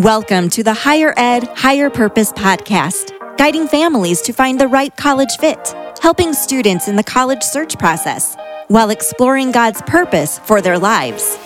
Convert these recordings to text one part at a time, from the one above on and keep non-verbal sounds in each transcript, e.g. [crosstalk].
Welcome to the Higher Ed, Higher Purpose podcast, guiding families to find the right college fit, helping students in the college search process, while exploring God's purpose for their lives.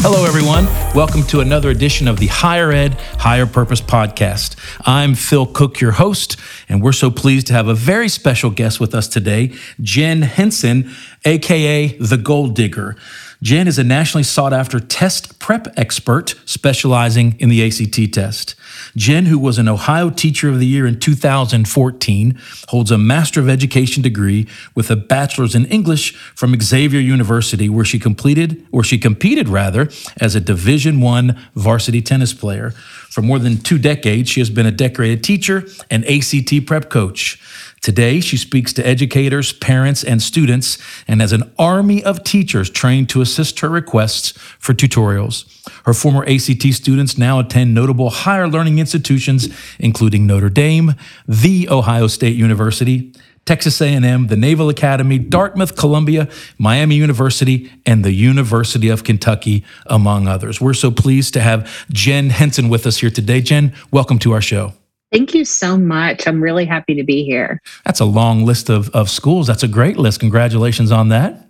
Hello, everyone. Welcome to another edition of the Higher Ed, Higher Purpose podcast. I'm Phil Cook, your host, and we're so pleased to have a very special guest with us today, Jen Henson, AKA the Goal Digger. Jen is a nationally sought after test prep expert specializing in the ACT test. Jen, who was an Ohio Teacher of the Year in 2014, holds a Master of Education degree with a Bachelor's in English from Xavier University, where she completed, or she competed rather, as a Division One varsity tennis player. For more than two decades, she has been a decorated teacher and ACT prep coach. Today, she speaks to educators, parents, and students and has an army of teachers trained to assist her requests for tutorials. Her former ACT students now attend notable higher learning institutions, including Notre Dame, The Ohio State University, Texas A&M, the Naval Academy, Dartmouth, Columbia, Miami University, and the University of Kentucky, among others. We're so pleased to have Jen Henson with us here today. Jen, welcome to our show. Thank you so much. I'm really happy to be here. That's a long list of, of schools. That's a great list. Congratulations on that.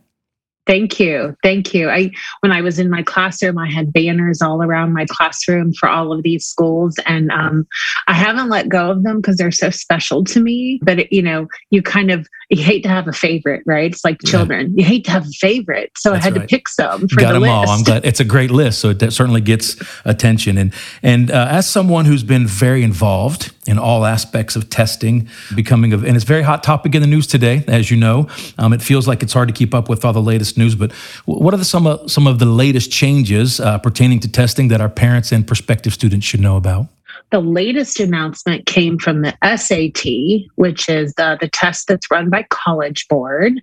Thank you. Thank you. I when I was in my classroom, I had banners all around my classroom for all of these schools and um, I haven't let go of them because they're so special to me, but it, you know, you kind of you hate to have a favorite, right? It's like children. Yeah. You hate to have a favorite. So That's I had right. to pick some for Got the them list. all. I'm glad it's a great list. So it certainly gets attention. And and uh, as someone who's been very involved in all aspects of testing, becoming of, and it's a very hot topic in the news today, as you know. Um, it feels like it's hard to keep up with all the latest news. But what are the, some of some of the latest changes uh, pertaining to testing that our parents and prospective students should know about? The latest announcement came from the SAT, which is the, the test that's run by College Board.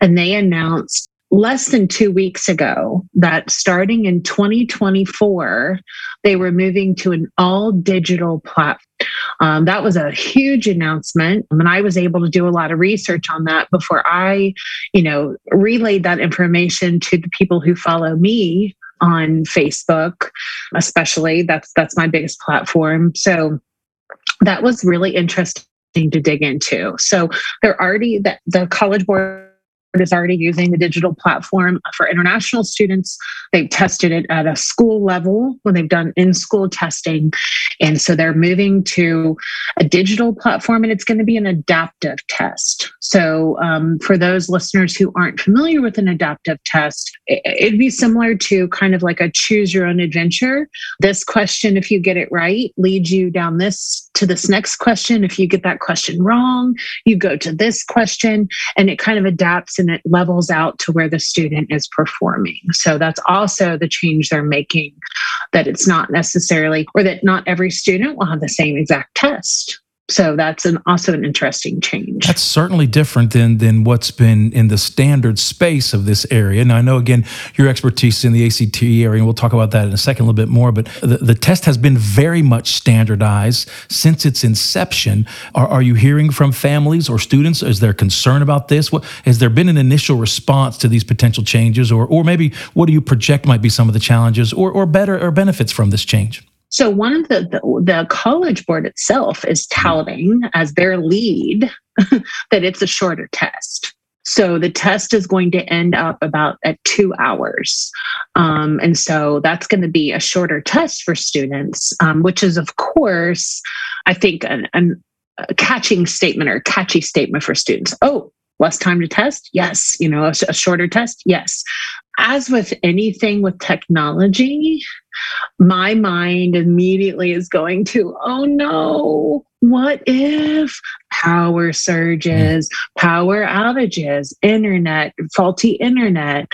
And they announced less than two weeks ago that starting in 2024, they were moving to an all digital platform. Um, that was a huge announcement. And I was able to do a lot of research on that before I, you know, relayed that information to the people who follow me on Facebook, especially. That's that's my biggest platform. So that was really interesting to dig into. So they're already that the College Board is already using the digital platform for international students. They've tested it at a school level when they've done in school testing. And so they're moving to a digital platform and it's going to be an adaptive test. So um, for those listeners who aren't familiar with an adaptive test, it'd be similar to kind of like a choose your own adventure. This question, if you get it right, leads you down this to this next question. If you get that question wrong, you go to this question and it kind of adapts and it levels out to where the student is performing. So that's also the change they're making that it's not necessarily, or that not every student will have the same exact test. So that's an also an interesting change. That's certainly different than than what's been in the standard space of this area. Now I know again your expertise in the ACT area, and we'll talk about that in a second a little bit more. But the, the test has been very much standardized since its inception. Are, are you hearing from families or students? Is there concern about this? What has there been an initial response to these potential changes, or or maybe what do you project might be some of the challenges or or better or benefits from this change? So one of the, the, the college board itself is touting as their lead [laughs] that it's a shorter test. So the test is going to end up about at two hours. Um, and so that's going to be a shorter test for students, um, which is, of course, I think, an, an, a catching statement or a catchy statement for students. Oh, less time to test? Yes. You know, a, a shorter test? Yes. As with anything with technology, my mind immediately is going to, oh no, what if power surges, power outages, internet, faulty internet?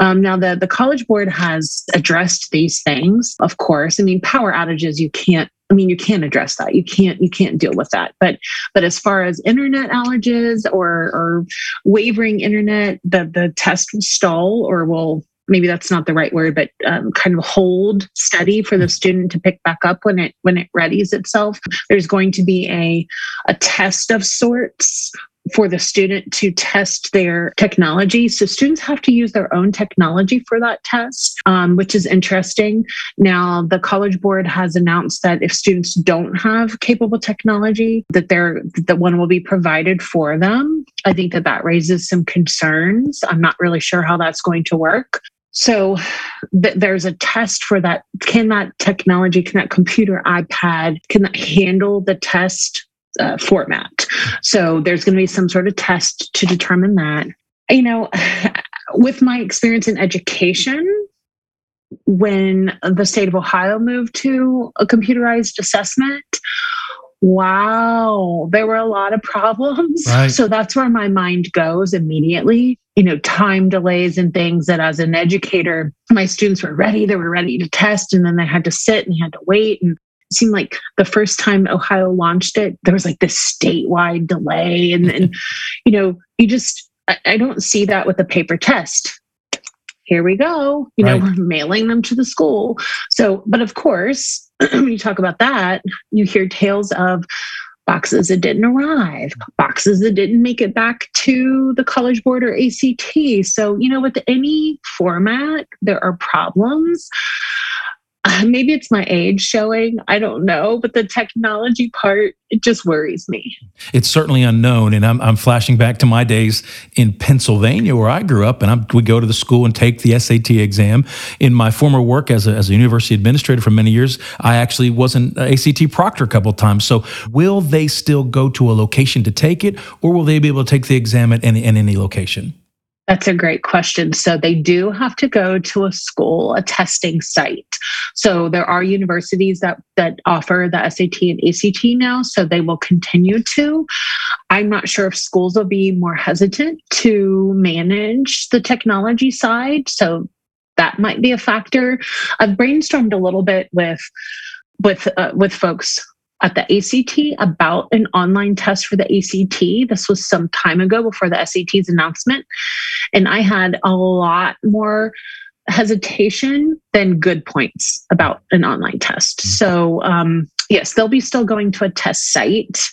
Um, now, the, the College Board has addressed these things, of course. I mean, power outages, you can't I mean, you can't address that. You can't you can't deal with that. But but as far as internet outages or or wavering internet, the the test will stall or will maybe that's not the right word, but um, kind of hold steady for the student to pick back up when it when it readies itself. There's going to be a a test of sorts for the student to test their technology. So students have to use their own technology for that test, um, which is interesting. Now, the College Board has announced that if students don't have capable technology, that they're that one will be provided for them. I think that that raises some concerns. I'm not really sure how that's going to work. So th- there's a test for that. Can that technology, can that computer, iPad, can that handle the test uh, format? So there's going to be some sort of test to determine that. You know, [sighs] with my experience in education, when the state of Ohio moved to a computerized assessment, wow, there were a lot of problems. Right. So that's where my mind goes immediately. You know, time delays and things that as an educator, my students were ready, they were ready to test, and then they had to sit and had to wait. And seemed like the first time Ohio launched it, there was like this statewide delay. And, then, you know, you just, I, I don't see that with a paper test here we go. You know, right. we're mailing them to the school. So, but of course, [clears throat] when you talk about that, you hear tales of boxes that didn't arrive, boxes that didn't make it back to the College Board or ACT. So, you know, with any format, there are problems. [laughs] maybe it's my age showing i don't know but the technology part it just worries me. It's certainly unknown and i'm, I'm flashing back to my days in pennsylvania where i grew up and I go to the school and take the sat exam. In my former work as a, as a university administrator for many years i actually was an act proctor a couple times. So will they still go to a location to take it or will they be able to take the exam at any, at any location that's a great question. So they do have to go to a school, a testing site. So there are universities that that offer the SAT and ACT now, so they will continue to. I'm not sure if schools will be more hesitant to manage the technology side, so that might be a factor. I've brainstormed a little bit with with uh, with folks at the ACT about an online test for the ACT. This was some time ago before the SAT's announcement. And I had a lot more hesitation than good points about an online test. Mm-hmm. So, um, yes, they'll be still going to a test site.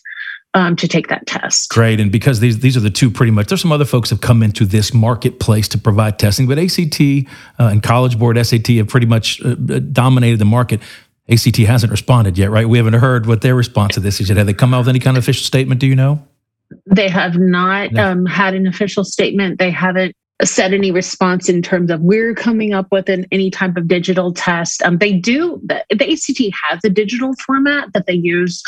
Um, to take that test. Great, and because these these are the two pretty much. There's some other folks have come into this marketplace to provide testing, but ACT uh, and College Board SAT have pretty much uh, dominated the market. ACT hasn't responded yet, right? We haven't heard what their response to this is yet. Have they come out with any kind of official statement? Do you know? They have not no. um, had an official statement. They haven't said any response in terms of we're coming up with an, any type of digital test. Um, they do, the, the ACT has a digital format that they use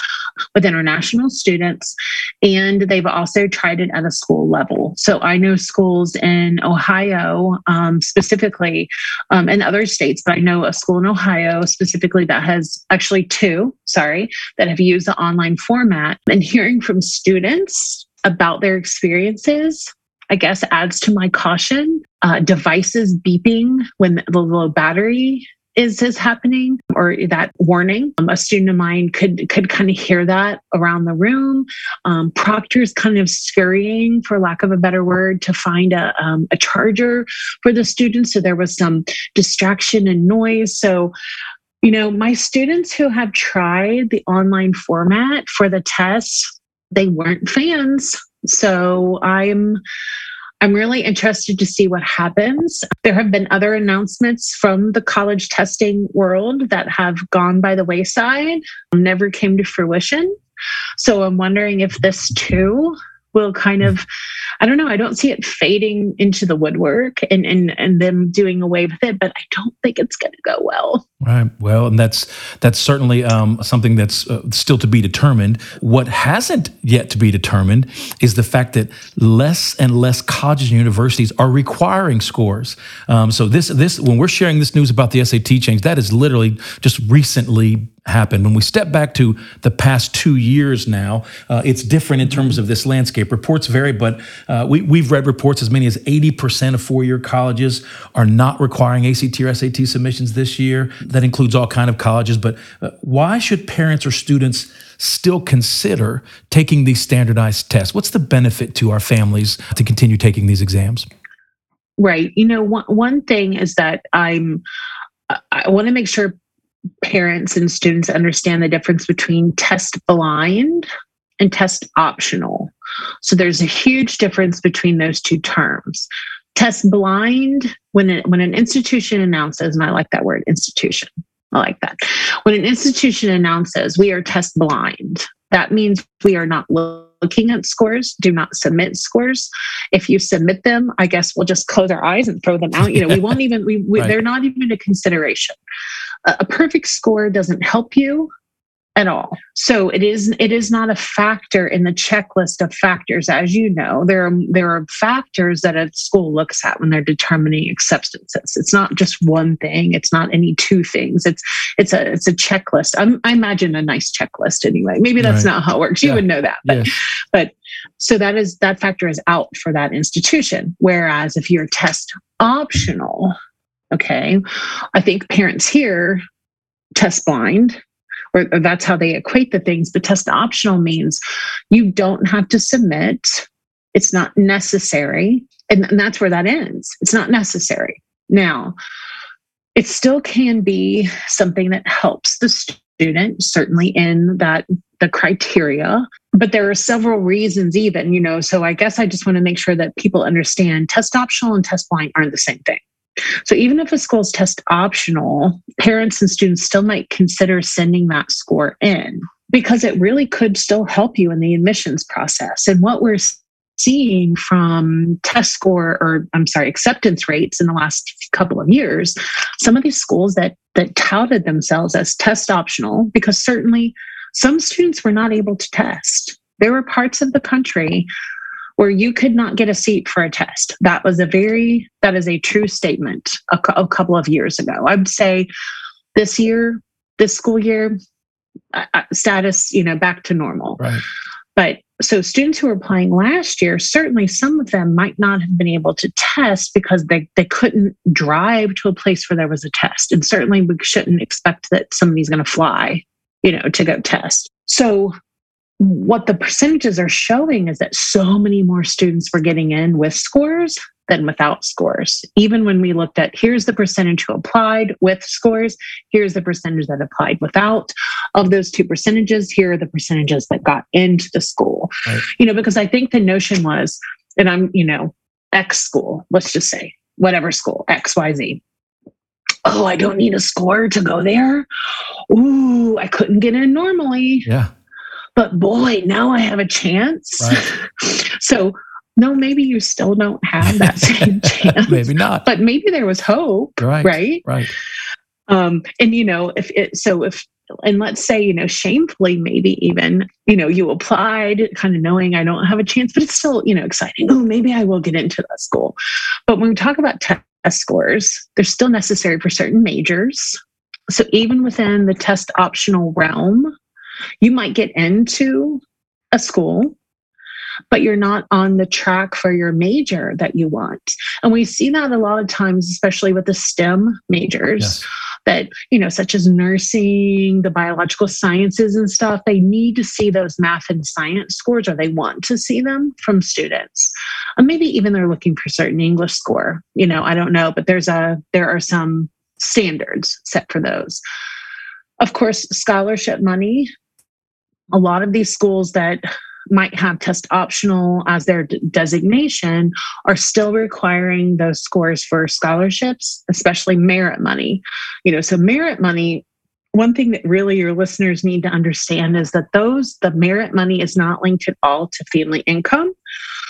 with international students, and they've also tried it at a school level. So I know schools in Ohio um, specifically, um, and other states, but I know a school in Ohio specifically that has actually two, sorry, that have used the online format. And hearing from students about their experiences I guess, adds to my caution. Uh, devices beeping when the low battery is is happening or that warning. Um, a student of mine could could kind of hear that around the room. Um, proctor's kind of scurrying for lack of a better word to find a, um, a charger for the students. So there was some distraction and noise. So you know my students who have tried the online format for the tests they weren't fans so I'm I'm really interested to see what happens. There have been other announcements from the college testing world that have gone by the wayside, never came to fruition. So I'm wondering if this too will kind of I don't know, I don't see it fading into the woodwork and and and them doing away with it, but I don't think it's going to go well. Right. Well, and that's that's certainly um, something that's uh, still to be determined. What hasn't yet to be determined is the fact that less and less colleges and universities are requiring scores. Um, so this this when we're sharing this news about the SAT change, that is literally just recently happened. When we step back to the past two years now, uh, it's different in terms of this landscape. Reports vary, but uh, we, we've read reports as many as 80% of four-year colleges are not requiring ACT or SAT submissions this year. That includes all kind of colleges. But uh, why should parents or students still consider taking these standardized tests? What's the benefit to our families to continue taking these exams? Right. You know, one, one thing is that I'm I want to make sure parents and students understand the difference between test blind and test optional. So there's a huge difference between those two terms. Test blind, when, it, when an institution announces, and I like that word, institution, I like that. When an institution announces we are test blind, that means we are not looking at scores, do not submit scores. If you submit them, I guess we'll just close our eyes and throw them out. You know, we won't [laughs] even, we, we right. they're not even a consideration. A, perfect score doesn't help you at all. So it is it is not a factor in the checklist of factors as you know. There are there are factors that a school looks at when they're determining acceptances. It's not just one thing, it's not any two things. It's it's a it's a checklist. I'm, i imagine a nice checklist anyway. Maybe that's right. not how it works. You yeah. would know that. But yeah. but so that is that factor is out for that institution. Whereas if you're test optional, okay, I think parents here test blind or, or that's how they equate the things. But test optional means you don't have to submit. It's not necessary. And, and that's where that ends. It's not necessary. Now, it still can be something that helps the student, certainly in that the criteria. But there are several reasons, even, you know. So I guess I just want to make sure that people understand test optional and test blind aren't the same thing. So even if a school is test optional, parents and students still might consider sending that score in because it really could still help you in the admissions process. And what we're seeing from test score or I'm sorry, acceptance rates in the last couple of years, some of these schools that that touted themselves as test optional because certainly some students were not able to test. There were parts of the country where you could not get a seat for a test. That was a very, that is a true statement a, a couple of years ago. I'd say this year, this school year, uh, uh, status, you know, back to normal. Right. But so students who were applying last year, certainly some of them might not have been able to test because they, they couldn't drive to a place where there was a test. And certainly we shouldn't expect that somebody's going to fly, you know, to go test. So what the percentages are showing is that so many more students were getting in with scores than without scores. Even when we looked at here's the percentage who applied with scores, here's the percentage that applied without. Of those two percentages, here are the percentages that got into the school. Right. You know, because I think the notion was, and I'm, you know, X school, let's just say, whatever school, XYZ. Oh, I don't need a score to go there. Ooh, I couldn't get in normally. Yeah but boy, now I have a chance. Right. [laughs] so no, maybe you still don't have that [laughs] same chance. maybe not. But maybe there was hope. Right. Right. Right. Um, and you know, if it so if and let's say, you know, shamefully, maybe even, you know, you applied kind of knowing I don't have a chance, but it's still, you know, exciting. Oh, maybe I will get into that school. But when we talk about test scores, they're still necessary for certain majors. So even within the test optional realm, you might get into a school, but you're not on the track for your major that you want. And we see that a lot of times, especially with the STEM majors. Yes. That, you know, such as nursing, the biological sciences and stuff, they need to see those math and science scores or they want to see them from students. And maybe even they're looking for certain English score. You know, I don't know, but there's a there are some standards set for those. Of course, scholarship money a lot of these schools that might have test optional as their d- designation are still requiring those scores for scholarships, especially merit money. You know, so merit money one thing that really your listeners need to understand is that those the merit money is not linked at all to family income.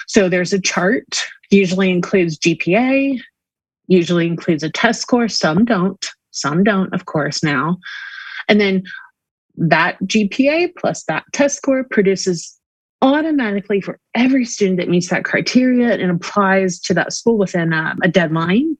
So there's a chart usually includes gpa usually includes a test score. Some don't some don't of course now. And then that GPA plus that test score produces automatically for every student that meets that criteria and applies to that school within a, a deadline,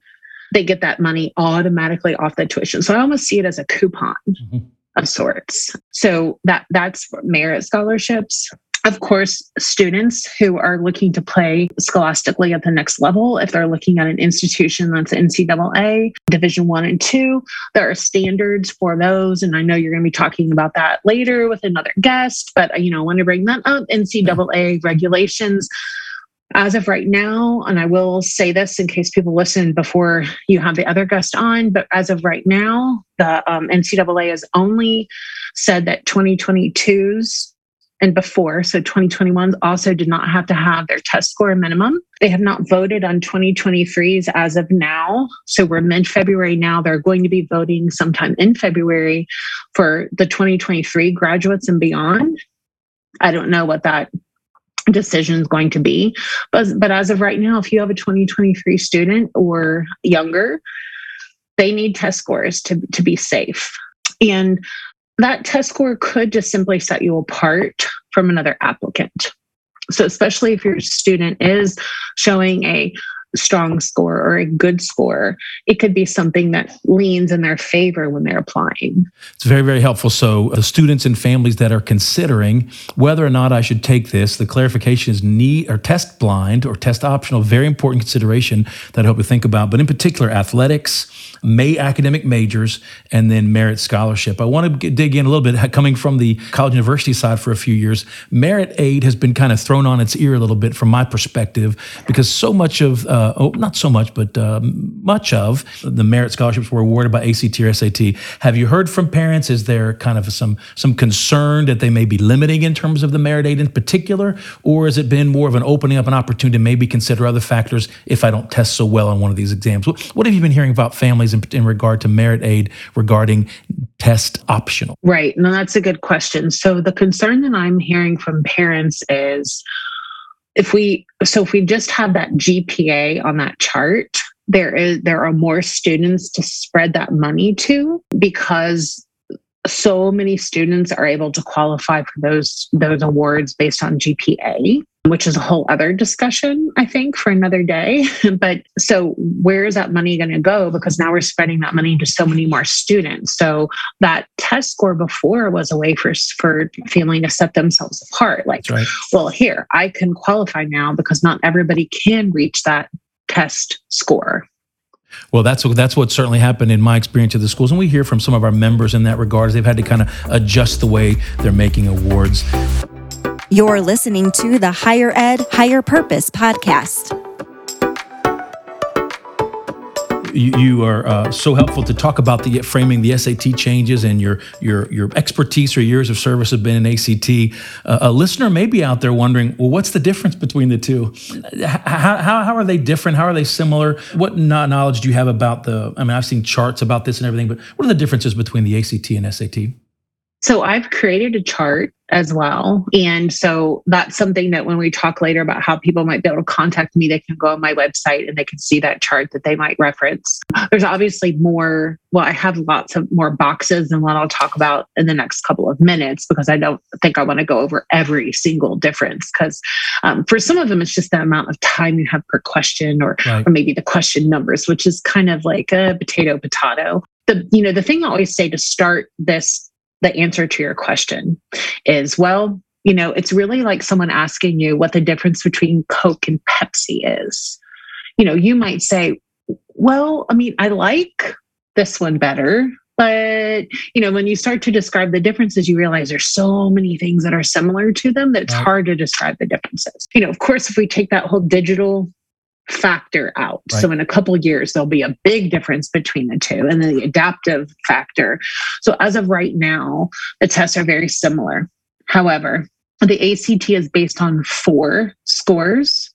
they get that money automatically off the tuition. So I almost see it as a coupon mm-hmm. of sorts. So that that's merit scholarships of course, students who are looking to play scholastically at the next level, if they're looking at an institution that's NCAA, Division One and Two, there are standards for those. And I know you're going to be talking about that later with another guest, but you know, I want to bring that up. NCAA regulations. As of right now, and I will say this in case people listen before you have the other guest on, but as of right now, the um, NCAA has only said that 2022's and before, so 2021s also did not have to have their test score minimum. They have not voted on 2023s as of now. So we're mid February now. They're going to be voting sometime in February for the 2023 graduates and beyond. I don't know what that decision is going to be. But, but as of right now, if you have a 2023 student or younger, they need test scores to, to be safe. And that test score could just simply set you apart from another applicant. So, especially if your student is showing a strong score or a good score, it could be something that leans in their favor when they're applying. It's very, very helpful. So, the students and families that are considering whether or not I should take this, the clarification is need or test blind or test optional, very important consideration that I hope to think about. But in particular, athletics, May academic majors, and then merit scholarship. I want to dig in a little bit, [laughs] coming from the college university side for a few years. Merit aid has been kind of thrown on its ear a little bit from my perspective because so much of, uh, oh, not so much, but uh, much of the merit scholarships were awarded by ACT or SAT. Have you heard from parents? Is there kind of some some concern that they may be limiting in terms of the merit aid in particular, or has it been more of an opening up an opportunity to maybe consider other factors if I don't test so well on one of these exams? What have you been hearing about families? In, in regard to merit aid regarding test optional? Right. No, that's a good question. So the concern that I'm hearing from parents is if we so if we just have that GPA on that chart, there is there are more students to spread that money to because so many students are able to qualify for those those awards based on GPA which is a whole other discussion, I think, for another day. [laughs] but so, where is that money going to go? Because now we're spending that money to so many more students. So, that test score before was a way for, for family to set themselves apart. Like, right. well, here, I can qualify now because not everybody can reach that test score. Well, that's that's what certainly happened in my experience at the schools, and we hear from some of our members in that regard. They've had to kind of adjust the way they're making awards. You're listening to the Higher Ed, Higher Purpose podcast. You, you are uh, so helpful to talk about the framing the SAT changes and your your your expertise or years of service have been in ACT. Uh, a listener may be out there wondering, well, what's the difference between the two? How, how, how are they different? How are they similar? What knowledge do you have about the? I mean, I've seen charts about this and everything, but what are the differences between the ACT and SAT? So I've created a chart as well. And so that's something that when we talk later about how people might be able to contact me, they can go on my website and they can see that chart that they might reference. There's obviously more, well, I have lots of more boxes than what I'll talk about in the next couple of minutes because I don't think I want to go over every single difference. Because um, for some of them, it's just the amount of time you have per question or, right. or maybe the question numbers, which is kind of like a potato potato. The, you know, the thing I always say to start this the answer to your question is well, you know, it's really like someone asking you what the difference between Coke and Pepsi is. You know, you might say, well, I mean, I like this one better. But you know, when you start to describe the differences, you realize there's so many things that are similar to them that it's right. hard to describe the differences. You know, of course, if we take that whole digital factor out. Right. So in a couple years, there'll be a big difference between the two and the adaptive factor. So as of right now, the tests are very similar. However, the ACT is based on four scores.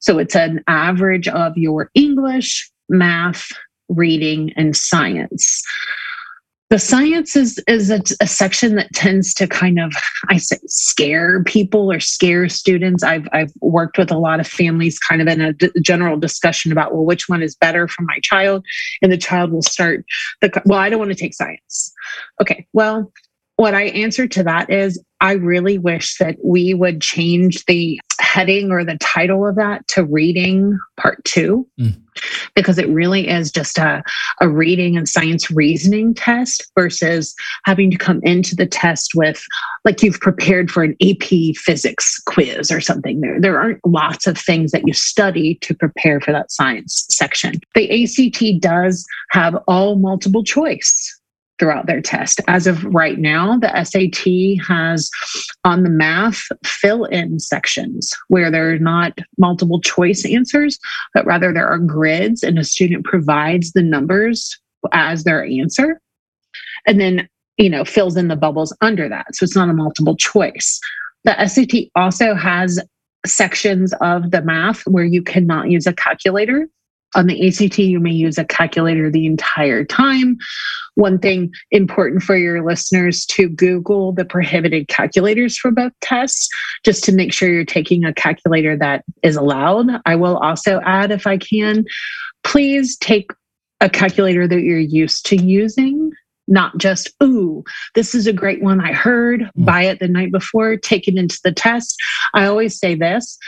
So it's an average of your English, math, reading, and science the science is is a, a, section that tends to kind of I say scare people or scare students. I've I've worked with a lot of families kind of in a d- general discussion about well which one is better for my child, and the child will start the well I don't want to take science. Okay, well what I answer to that is I really wish that we would change the heading or the title of that to reading part two, mm. because it really is just a, a reading and science reasoning test versus having to come into the test with like you've prepared for an AP physics quiz or something. There, there aren't lots of things that you study to prepare for that science section. The ACT does have all multiple choice throughout their test. As of right now, the SAT has on the math fill in sections where there are not multiple choice answers, but rather there are grids and a student provides the numbers as their answer. And then, you know, fills in the bubbles under that. So it's not a multiple choice. The SAT also has sections of the math where you cannot use a calculator. On the ACT, you may use a calculator the entire time. One thing important for your listeners to Google the prohibited calculators for both tests, just to make sure you're taking a calculator that is allowed. I will also add, if I can, please take a calculator that you're used to using not just, ooh, this is a great one I heard, mm. buy it the night before, take it into the test. I always say this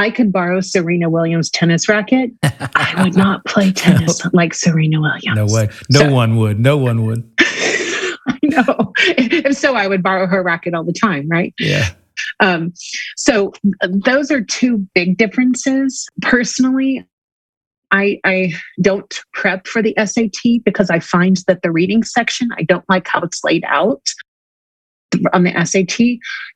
I could borrow Serena Williams' tennis racket. I would not play [laughs] tennis no. like Serena Williams. No way. No so, one would. No one would. [laughs] I know. If so, I would borrow her racket all the time, right? Yeah. Um, so those are two big differences. Personally, I, I don't prep for the SAT because I find that the reading section, I don't like how it's laid out on the SAT.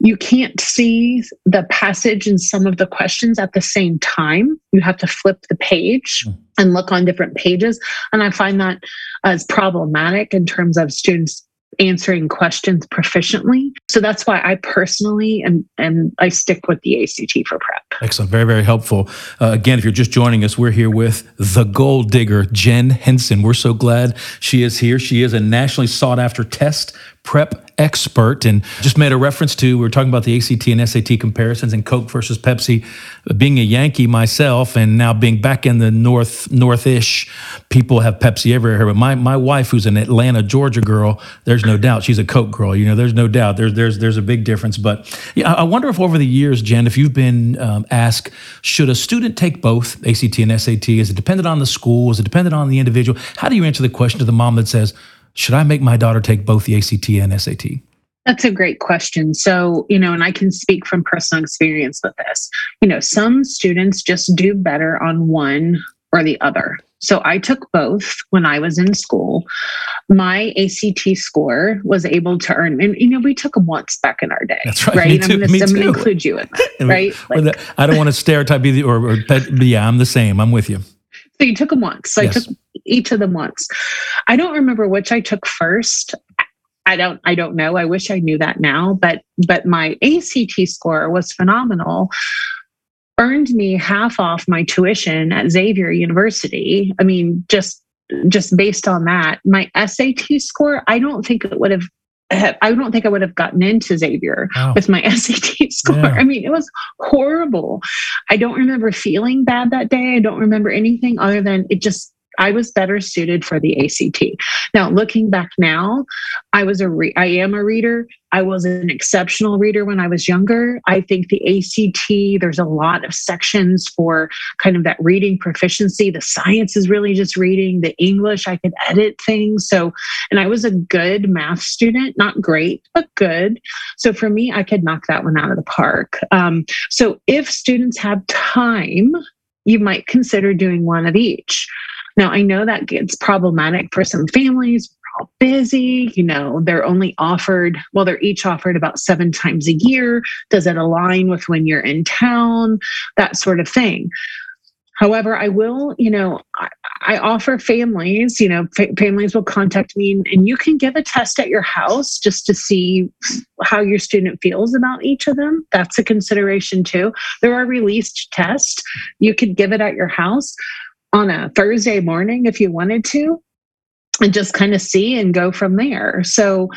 You can't see the passage and some of the questions at the same time. You have to flip the page hmm. and look on different pages. And I find that as problematic in terms of students answering questions proficiently. So that's why I personally and and I stick with the ACT for prep. Excellent, very very helpful. Uh, again, if you're just joining us, we're here with the goal digger Jen Henson. We're so glad she is here. She is a nationally sought after test prep expert and just made a reference to we were talking about the ACT and SAT comparisons and Coke versus Pepsi. Being a Yankee myself and now being back in the north northish, people have Pepsi everywhere. But my my wife, who's an Atlanta, Georgia girl, there's no doubt she's a Coke girl. You know, there's no doubt. There's there's there's a big difference. But yeah, I wonder if over the years, Jen, if you've been um, asked, should a student take both ACT and SAT? Is it dependent on the school? Is it dependent on the individual? How do you answer the question to the mom that says, should I make my daughter take both the ACT and SAT? That's a great question. So, you know, and I can speak from personal experience with this. You know, some students just do better on one or the other. So I took both when I was in school. My ACT score was able to earn, and you know, we took them once back in our day. That's right. right? Me too. I'm going to include you in that, [laughs] right? Like, I don't want to stereotype either, or, or, but yeah, I'm the same. I'm with you. So you took them once. So yes. I took each of them once. I don't remember which I took first. I don't I don't know. I wish I knew that now, but but my ACT score was phenomenal. Earned me half off my tuition at Xavier University. I mean, just just based on that, my SAT score, I don't think it would have [laughs] I don't think I would have gotten into Xavier wow. with my [laughs] SAT score. Yeah. I mean, it was horrible. I don't remember feeling bad that day. I don't remember anything other than it just I was better suited for the ACT. Now, looking back now, I was a re- I am a reader. I was an exceptional reader when I was younger. I think the ACT, there's a lot of sections for kind of that reading proficiency. The science is really just reading. The English, I could edit things. So, and I was a good math student, not great, but good. So for me, I could knock that one out of the park. Um, so if students have time, you might consider doing one of each. Now, I know that gets problematic for some families. We're all busy, you know, they're only offered, well, they're each offered about seven times a year. Does it align with when you're in town? That sort of thing. However, I will, you know, I, I offer families, you know, fa- families will contact me and, and, you can give a test at your house just to see how your student feels about each of them. That's a consideration too. There are released tests. You could give it at your house on a Thursday morning if you wanted to and just kind of see and go from there. So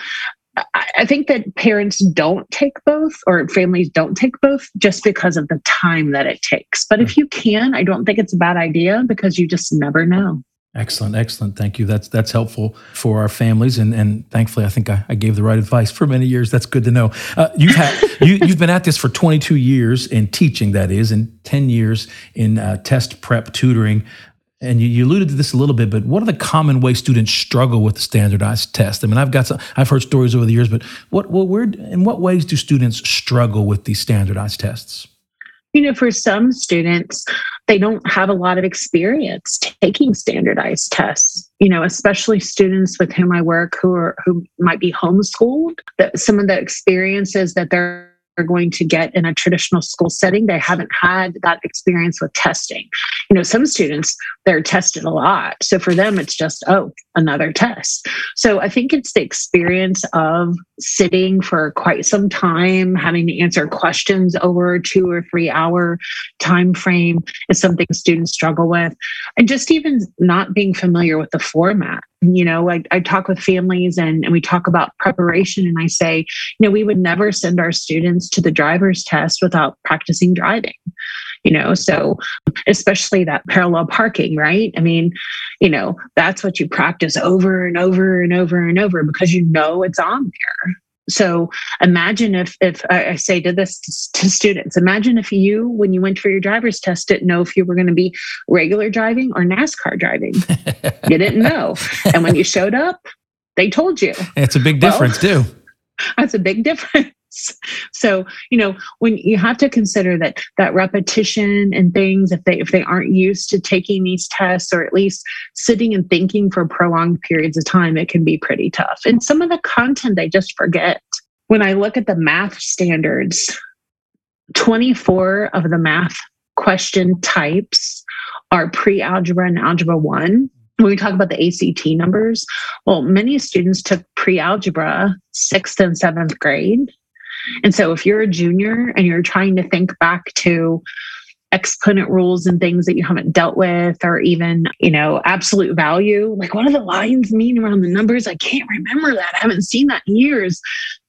I think that parents don't take both or families don't take both just because of the time that it takes. But if mm-hmm. you can, I don't think it's a bad idea because you just never know. Excellent, excellent. Thank you. That's that's helpful for our families, and and thankfully, I think I, I gave the right advice for many years. That's good to know. Uh, you've had [laughs] you, you've been at this for 22 years in teaching, that is, and 10 years in uh, test prep tutoring and you, you, alluded to this a little bit, but what are the common ways students struggle with the standardized test? I mean, I've got some, I've heard stories over the years, but what, what where, in what ways do students struggle with these standardized tests? You know, for some students, they don't have a lot of experience taking standardized tests. You know, especially students with whom I work who are who might be homeschooled. That some of the experiences that they're are going to get in a traditional school setting. They haven't had that experience with testing. You know, some students, they're tested a lot. So for them, it's just, oh, another test. So I think it's the experience of sitting for quite some time, having to answer questions over a two or three hour time frame is something students struggle with. And just even not being familiar with the format. You know, I, I talk with families and, and we talk about preparation, and I say, you know, we would never send our students to the driver's test without practicing driving you know? So especially that parallel parking right? I mean you know that's what you practice over and over and over and over because you know it's on there so imagine if if I say to this to students, imagine if you, when you went for your driver's test, didn't know if you were going to be regular driving or NASCAR driving. [laughs] you didn't know, and when you showed up, they told you. It's a big difference well, too. [laughs] That's a big difference. So, you know, when you have to consider that that repetition and things, if they if they aren't used to taking these tests or at least sitting and thinking for prolonged periods of time, it can be pretty tough. And some of the content they just forget. When I look at the math standards, 24 of the math question types are pre-algebra and algebra 1 when we talk about the ACT numbers, well, many students took pre algebra sixth and seventh grade. And so if you're a junior and you're trying to think back to exponent rules and things that you haven't dealt with or even you know absolute value like what do the lines mean around the numbers? I can't remember that. I haven't seen that in years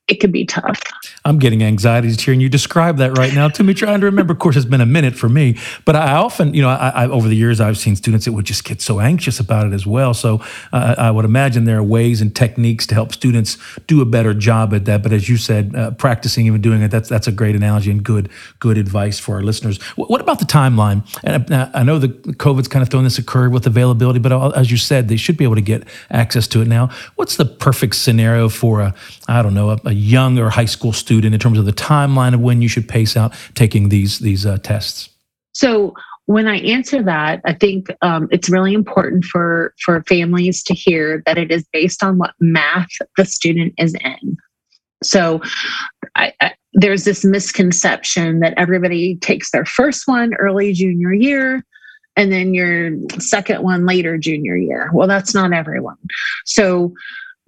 it could be tough. I'm getting anxieties hearing you describe that right now to me, trying to remember. Of course, it's been a minute for me, but I often, you know, I, I, over the years, I've seen students that would just get so anxious about it as well. So uh, I would imagine there are ways and techniques to help students do a better job at that. But as you said, uh, practicing, even doing it, that's that's a great analogy and good good advice for our listeners. what about the timeline? And I, I know the COVID's kind of thrown this a curve with availability, but as you said, they should be able to get access to it now. What's the perfect scenario for a, I don't know, a, a young or high school student in terms of the timeline of when you should pace out taking these these uh, tests? So when I answer that, I think um, it's really important for for families to hear that it is based on what math the student is in. So I, I, there's this misconception that everybody takes their first one early junior year and then your second one later junior year. Well, that's not everyone. So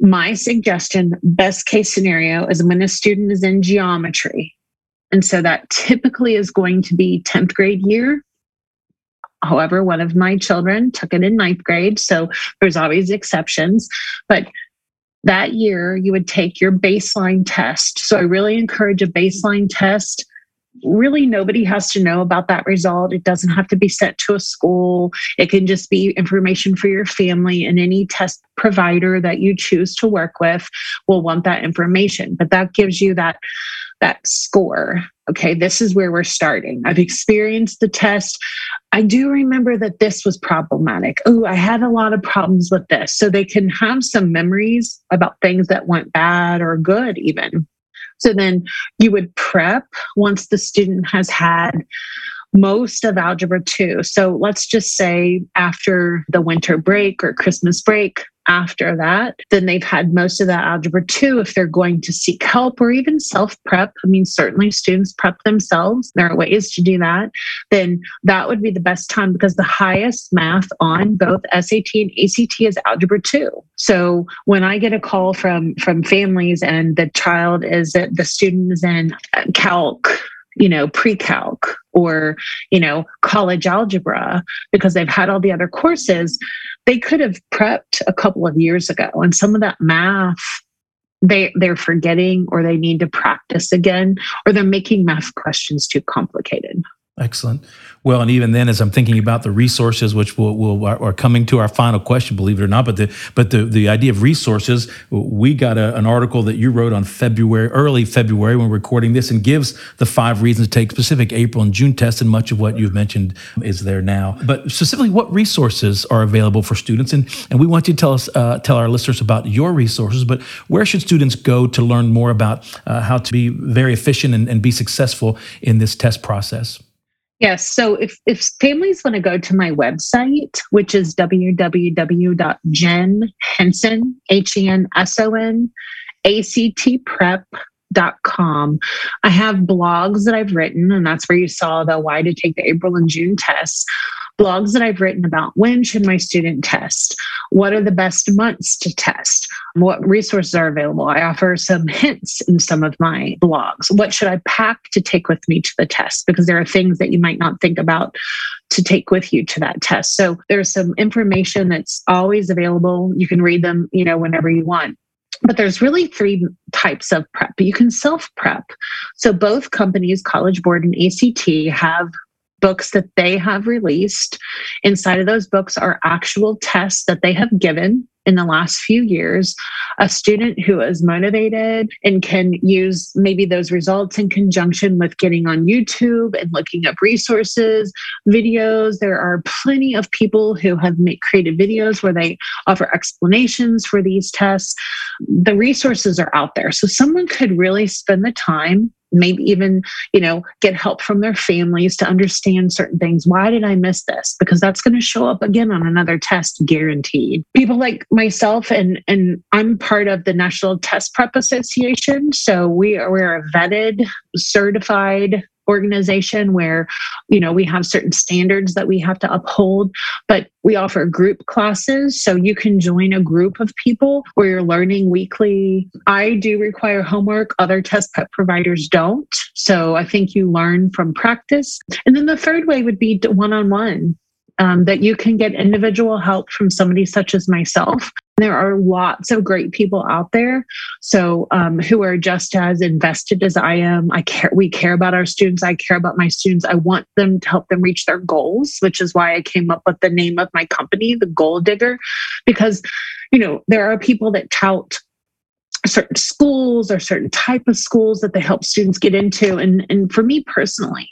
my suggestion, best case scenario, is when a student is in geometry. And so that typically is going to be 10th grade year. However, one of my children took it in ninth grade. So there's always exceptions. But that year, you would take your baseline test. So I really encourage a baseline test really nobody has to know about that result. It doesn't have to be sent to a school. It can just be information for your family, and any test provider that you choose to work with will want that information. But that gives you that that score. Okay, this is where we're starting. I've experienced the test. I do remember that this was problematic. Oh, I had a lot of problems with this. So they can have some memories about things that went bad or good, even. So then you would prep once the student has had most of Algebra 2. So let's just say after the winter break or Christmas break, after that, then they've had most of that Algebra 2 if they're going to seek help or even self prep. I mean, certainly students prep themselves. There are ways to do that. Then that would be the best time because the highest math on both SAT and ACT is Algebra 2. So when I get a call from from families and the child is that the student is in calc you know, pre-calc or, you know, college algebra because they've had all the other courses, they could have prepped a couple of years ago. And some of that math they they're forgetting or they need to practice again or they're making math questions too complicated. Excellent. Well, and even then, as I'm thinking about the resources, which will, will are coming to our final question, believe it or not, but the but the, the idea of resources, we got a, an article that you wrote on February, early February, when recording this, and gives the five reasons to take specific April and June tests, and much of what you've mentioned is there now. But specifically, what resources are available for students, and and we want you to tell us, uh, tell our listeners about your resources. But where should students go to learn more about uh, how to be very efficient and, and be successful in this test process? Yes. So if, if families want to go to my website, which is www.jenhenson, H E N S O N, A C T prep com. I have blogs that I've written, and that's where you saw the why to take the April and June tests. Blogs that I've written about when should my student test? What are the best months to test? What resources are available? I offer some hints in some of my blogs. What should I pack to take with me to the test? Because there are things that you might not think about to take with you to that test. So there's some information that's always available. You can read them, you know, whenever you want. But there's really three types of prep. You can self prep. So both companies, College Board and ACT, have books that they have released. Inside of those books are actual tests that they have given in the last few years, a student who is motivated and can use maybe those results in conjunction with getting on YouTube and looking up resources, videos. There are plenty of people who have made, created videos where they offer explanations for these tests. The resources are out there. So someone could really spend the time maybe even you know get help from their families to understand certain things. Why did i miss this? Because that's going to show up again on another test guaranteed. People like myself and and i'm part of the national test prep association so we are we're a vetted certified organization where you know we have certain standards that we have to uphold but we offer group classes. So you can join a group of people where you're learning weekly. I do require homework. Other test prep providers don't. So i think you learn from practice. And then the third way would be one-on-one um, that you can get individual help from somebody such as myself. There are lots of great people out there, so um, who are just as invested as I am. I care. We care about our students. I care about my students. I want them to help them reach their goals, which is why I came up with the name of my company, the Goal Digger, because you know there are people that tout certain schools or certain type of schools that they help students get into and and for me personally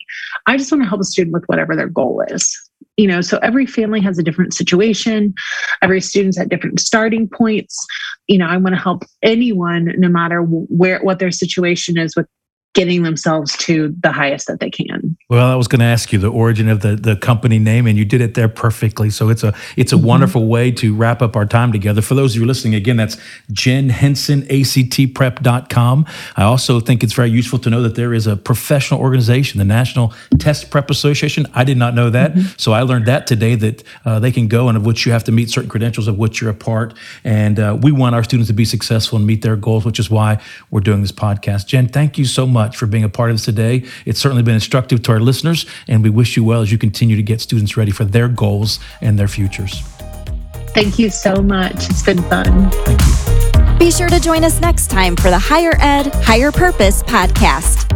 i just want to help a student with whatever their goal is you know so every family has a different situation. Every student's at different starting points. You know i want to help anyone no matter where what their situation is with getting themselves to the highest that they can. Well, I was going to ask you the origin of the the company name, and you did it there perfectly. So it's a it's a mm-hmm. wonderful way to wrap up our time together. For those of you listening, again, that's Jen Henson, actprep.com. I also think it's very useful to know that there is a professional organization, the National Test Prep Association. I did not know that, mm-hmm. so I learned that today that uh, they can go and of which you have to meet certain credentials of which you're a part. And uh, we want our students to be successful and meet their goals, which is why we're doing this podcast. Jen, thank you so much much for being a part of this today. It's certainly been instructive to our listeners, and we wish you well as you continue to get students ready for their goals and their futures. Thank you so much. It's been fun. Thank you. Be sure to join us next time for the Higher Ed, Higher Purpose podcast.